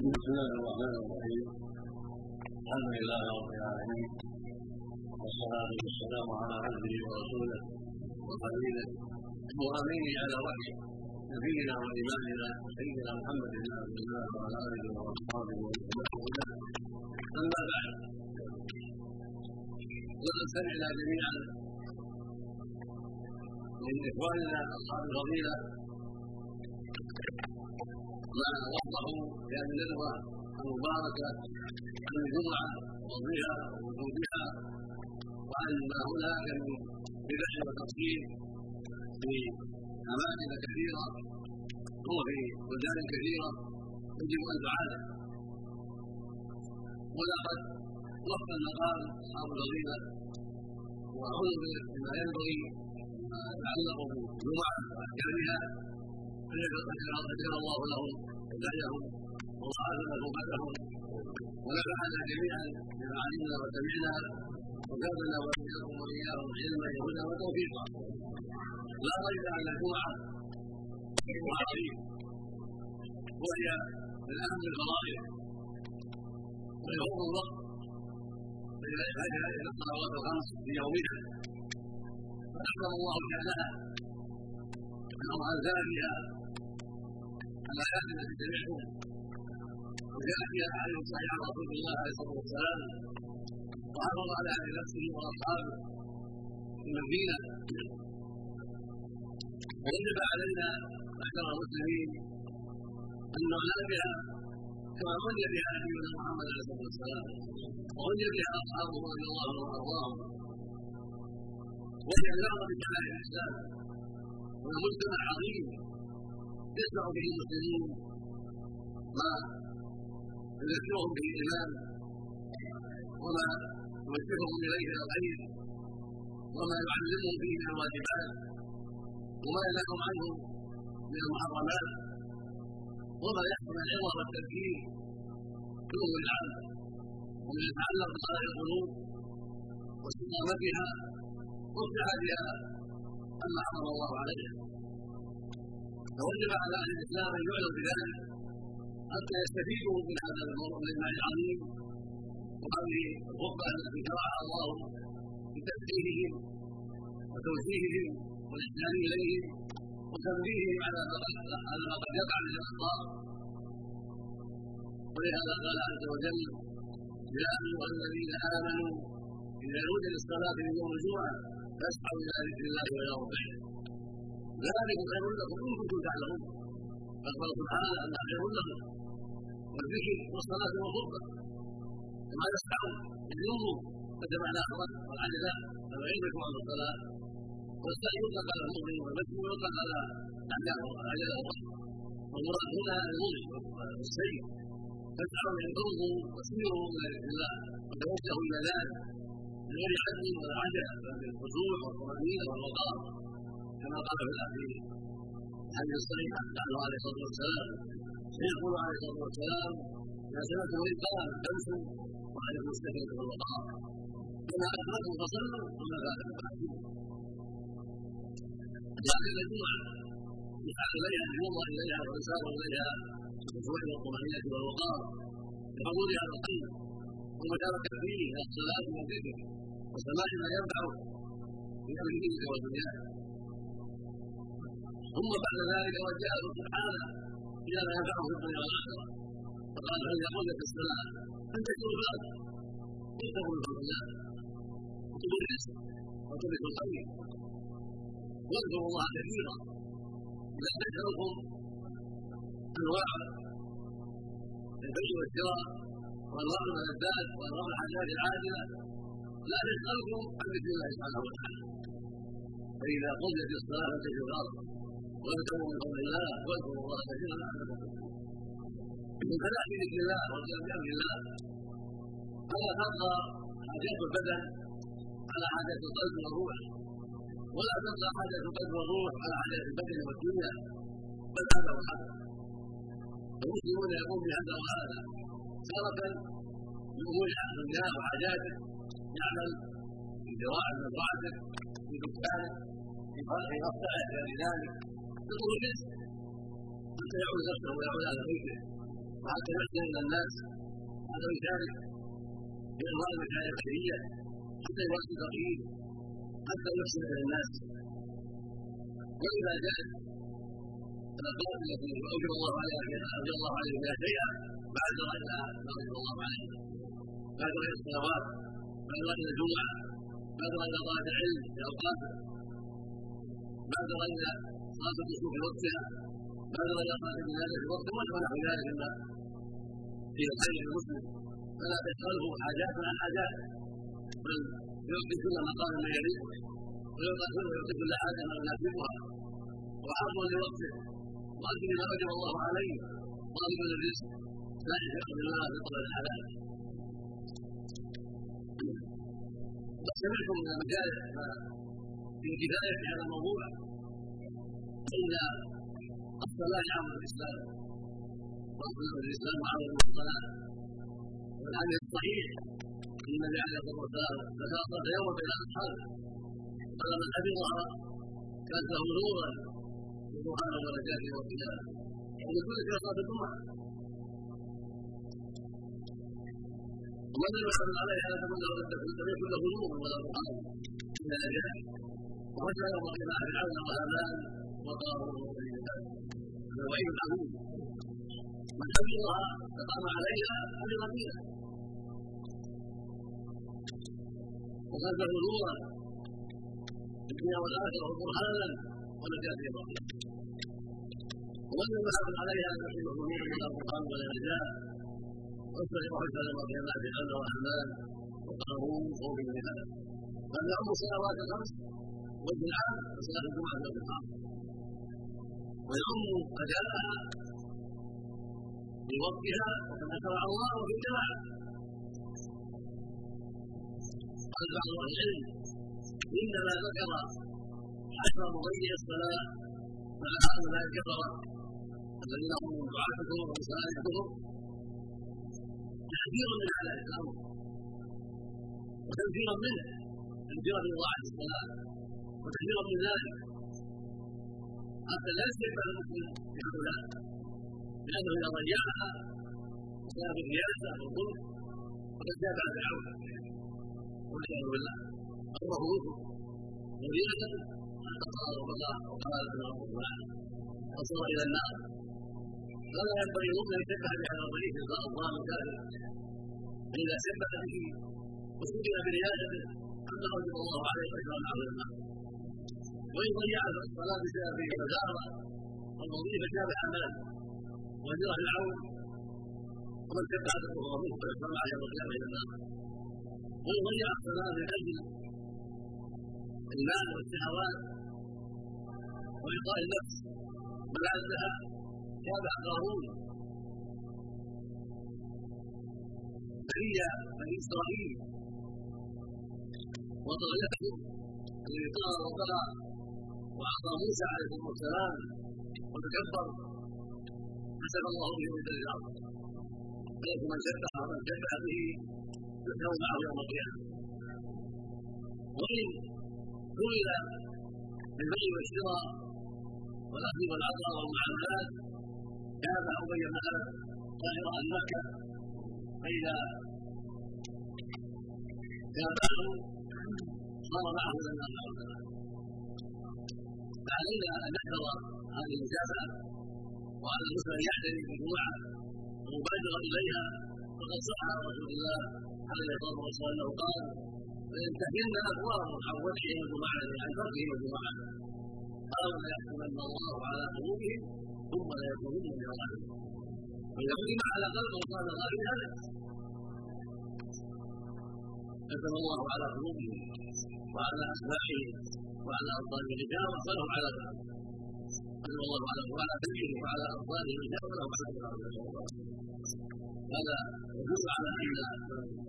بسم الله الرحمن الرحيم. الحمد لله رب العالمين والصلاة والسلام على عبده ورسوله وخليله وأمينه على وحيه نبينا وإمامنا سيدنا محمد بن عبد الله وعلى آله وأصحابه ومن أما بعد لقد سمعنا جميعا من إخواننا أصحاب الفضيلة ما في هذه الندوة المباركة عن الجمعة وفضلها ووجودها وأن ما هناك من بدع وتفصيل في أماكن كثيرة وفي بلدان كثيرة يجب أن تعالج ولقد وفق المقام أصحاب الفضيلة وعلم بما ينبغي ما يتعلق بالجمعة وأحكامها فذكر الله لهم هدايهم وصادفه بعدهم ونفعنا جميعا بما علمنا وسمعنا وزادنا واياكم واياهم علما وهدى وتوفيقا لا ريب أن الجمعه عظيم وهي من اهم الفضائل ويفضل الوقت إلى الصلوات الخمس في يومها فاحسن الله شانها انه انزل فيها الايات التي سمعتم وجاء فيها احاديث صحيحه رسول الله عليه الصلاة والسلام. وحفظ على أهل نفسه واصحابه في المدينة ووجب علينا معشر المسلمين ان بها كما عني بها نبينا محمد عليه الصلاه والسلام وعني بها أصحابه رضي الله عنهم وأرضاهم. وهي من اعظم شعائر الاسلام والمجتمع عظيم. يسمع به المسلمون ما؟ يذكرهم به الإمام وما يوجههم إليه إلى الخير وما يعلمهم فيه من الواجبات. وما ينهاهم عنه من المحرمات. وما يحصل العظة والتذكير في أمور العالم وما يتعلق بصلاح القلوب واستقامتها وابتعادها عما حرم الله عليها فوجب على أهل الإسلام ان يعلم بذلك حتى يستفيدوا من هذا المجمع العظيم. وهذه الخطبة التي شرعها الله بتسليمهم وتوجيههم والاحسان اليهم وتنبيههم على على ما قد يقع من الأخطاء. ولهذا قال عز وجل يا أيها الذين آمنوا إذا نودي للصلاة من يوم الجمعة فاسعوا إلى ذكر الله ويوم الخير ذلك خير لكم ان كنتم تعلمون. اخبر سبحانه انها خير لكم والذكر والصلاة والخطبه كما يسعون ينظروا فجمعنا ذا فما يدركم عن الصلاه والسعي يطلق على المؤمن والمسلم ويطلق على على والمراد هنا المؤمن والسيد فاسعوا ان تنظروا وسيروا إلى الله وتوجهوا إلى ذلك. من غير عدل ولا عجل بل بالخشوع والطمأنينة والوقار. في الأخير الحديث الصحيح عنه عليه الصلاة والسلام؟ يقول عليه الصلاة والسلام اذا سمعتم رزقا فامشوا وعليكم السكينه والوقار كما اكرمتم فصلوا وما فاتكم فاعتوا جاء إلى الجمعة يسعى إليها اليوضا إليها والانسان إليها بالخشوع والطمأنينة والوقار. لحضورها القلب والمشاركه فيه الصلاة والذكر وسماع ما ينفع في أمر دينك ودنياك ثم بعد ذلك وجهه سبحانه إلى ما ينفعه في الدنيا والاخره فقال يقول لك الصلاه ان الأرض وتقول في الله وتقول الرزق وتدرك الخير واذكروا الله كثيرا اذا ذكركم أنواع البيع والشراء وأنواع الملذات وأنواع الحاجات العاجله لا تسالكم عن ذكر الله سبحانه وتعالى. فإذا قضيت الصلاة فانتشروا الأرض واذكروا من قول الله واذكروا الله كثيرا لعلكم من فلاح بذكر الله والقيام بامر الله فلا تبقى حاجات البدن على حاجات القلب والروح ولا تبقى حاجات القلب والروح على حاجات البدن والدنيا بل هذا وهذا المسلمون يقوم بهذا وهذا تارة بأمور الدنيا وحاجاته يعمل في زراعة مزرعته في دكانه في مصنعه غير ذلك حتى يعود نفسه ويعود على بيته وحتى يحسن إلى الناس حتى يشارك في انواع المشاريع الخيريه حتى يواسي الفقير حتى يحسن إلى الناس واذا جاءت الاقوال التي اوجب الله عليها اوجب الله عليه بها شيئا إلى ما اوجب الله عليه بادر إلى الصلوات بادر إلى الجمعه بادر إلى طلب العلم في اوقاته بادر إلى صلاه الكسوف في وقتها إلى صلاه الجنازه في وقته ونحو ذلك مما في الخير المسلم فلا تشغله حاجات عن حاجات بل يعطي كل مقام ما يليق ويعطي كل حاجة ما يناسبها وحظ لوقته وأجل ما وجب الله عليه طالبا للرزق لا يشق بالله بطلب الحلال قد سمعتم من المجالس في كفايه في هذا الموضوع ان الصلاة عمل الإسلام. واصل الإسلام عمل الصلاة. والحديث الصحيح عليه الصلاة والسلام تلاقى يوما بين اصحابه قال من حفظها كانت له نورا سبحان درجات وقيامه ولكل في صلاه الجمعه ومن لم يحرم عليها تكون له لم يكن له نور ولا برهان إلا أجل وخشى يوم القيامه فرعون وهامان وقارون وسيدان هذا وعيد عظيم من حفظها فقام عليها حفظ وقد له نورا في الدنيا والآخرة وبرهانا ونجاه إلى ومن لم يحافظ عليها ولا برهان ولا نجاه واستغفر حتى لما كان فرعون وهامان وقارون وقوم من هذا بل يعم الصلوات الخمس والجمعه وصلاه الجمعه والجمعه ويعم اداءها في وقتها وكما شرع الله في الجماعه قال بعض أهل العلم إنما ذكر حشر مضيع الصلاة مع هؤلاء الكفره الذين هم دعاة الكفر ومسائل الكفر تحذيرا من هذا الأمر. وتنفيرا منه. تنفيرا من ضاعه الصلاة. وتحذيرا من ذلك. حتى لا يستكبر المسلم بهؤلاء لأنه إذا ضيعها بسبب الرياسة والظلم فقد تابع فرعون والعياذ بالله. الله يوسف ورياسة. حتى قال وبقى وقال ان ربكم وصل إلى النار. فلا ينبغي المؤمن أن يشبه بهذا الضعيف الظالم الكافر فإذا شبه به وسجن برياسته حتى اوجب الله عليه اجرا عظيما وإن ضيع الصلاة بسبب الغزاره والوظيفة شابه عمله وزير فرعون ومن شبه هذا فهو منه ويسلم عليه يوم القيامه إلى النار وإن ضيع الصلاة من أجل المال والشهوات وإعطاء النفس ملاذها تابع قارون هي بني إسرائيل وطغيته الذي طغى وطغى وعصى موسى عليه الصلاة والسلام وتكبر. حسب الله به من الأرض ولكن من شبه ومن شبه به يحشر معه يوم القيامة. وإن سئل بالبيع والشراء والأخذ والعطاء والمعاملات كان أبي بن خلف ظاهر أهل مكة فاذا كان معه صار معه إلى النار فعلينا ان نحذر هذه المجامعه وعلى المسلم ان يعتني بالجمعه ومبادرا إليها فقد صح عن رسول الله عليه الصلاة والسلام أنه قال فينتهين اقوام عن وجههم الجمعه عن تركهم الجمعه قالوا ليحكمن الله على قلوبهم ثم لا يكونون من الغالبين فاذا حكم على قلبه وصار الغالب هلك ختم الله على قلوبهم وعلى اسماعهم وعلى ابصار الرجال وصلهم على ذلك ختم الله على وعلى سمعهم وعلى ابصار الرجال وصلهم على هذا يدل على من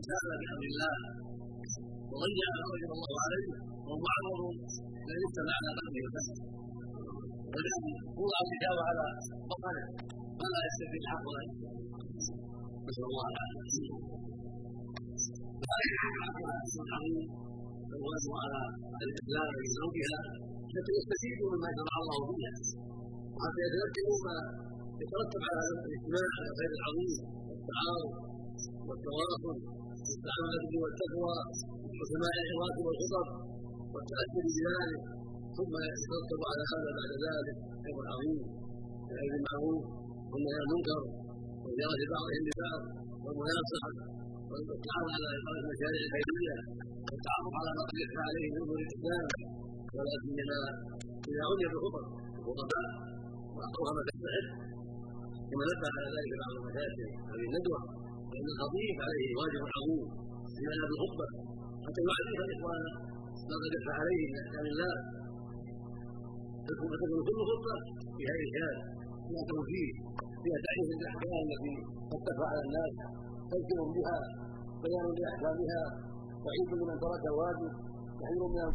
كان بأمر الله وضيع ما وجب الله عليه وهو معمر لا يجتمع على قلبه الفسد ولكن وضع الحجاب على بطنه فلا يستفيد الحق ولا نسأل الله العافية. العظيم على الإسلام لزوجها حتى يستفيدوا مما شرع الله فيها وحتى يتذكروا ما يترتب على هذا الاجتماع الخير العظيم والتعاون والتواصل والتعامل والتقوى وسماع الرواتب والخطب والتاثر بذلك ثم يترتب على هذا بعد ذلك خير عظيم الامر بالمعروف والنهي عن المنكر وزياره بعضهم ببعض والمناصحه والتعاون على اقامه المشاريع الخيرية. والتعرف على ما قد عليه من أمور الإسلام ولا سيما إذا عني بالخطب الخطباء واعطوها ما تستحق كما نبه على ذلك بعض المشايخ هذه الندوة فإن الخطيب عليه واجب عظيم في هذه الخطبه حتى يعرف الاخوان ما قد عليه من أحكام الله. تكون كل خطبة فيها ارشاد ما تكون فيه فيها تعريف الاحكام التي قد تخفى على الناس تذكر بها بيان لاحكامها وعيد لمن ترك الواجب تحذير من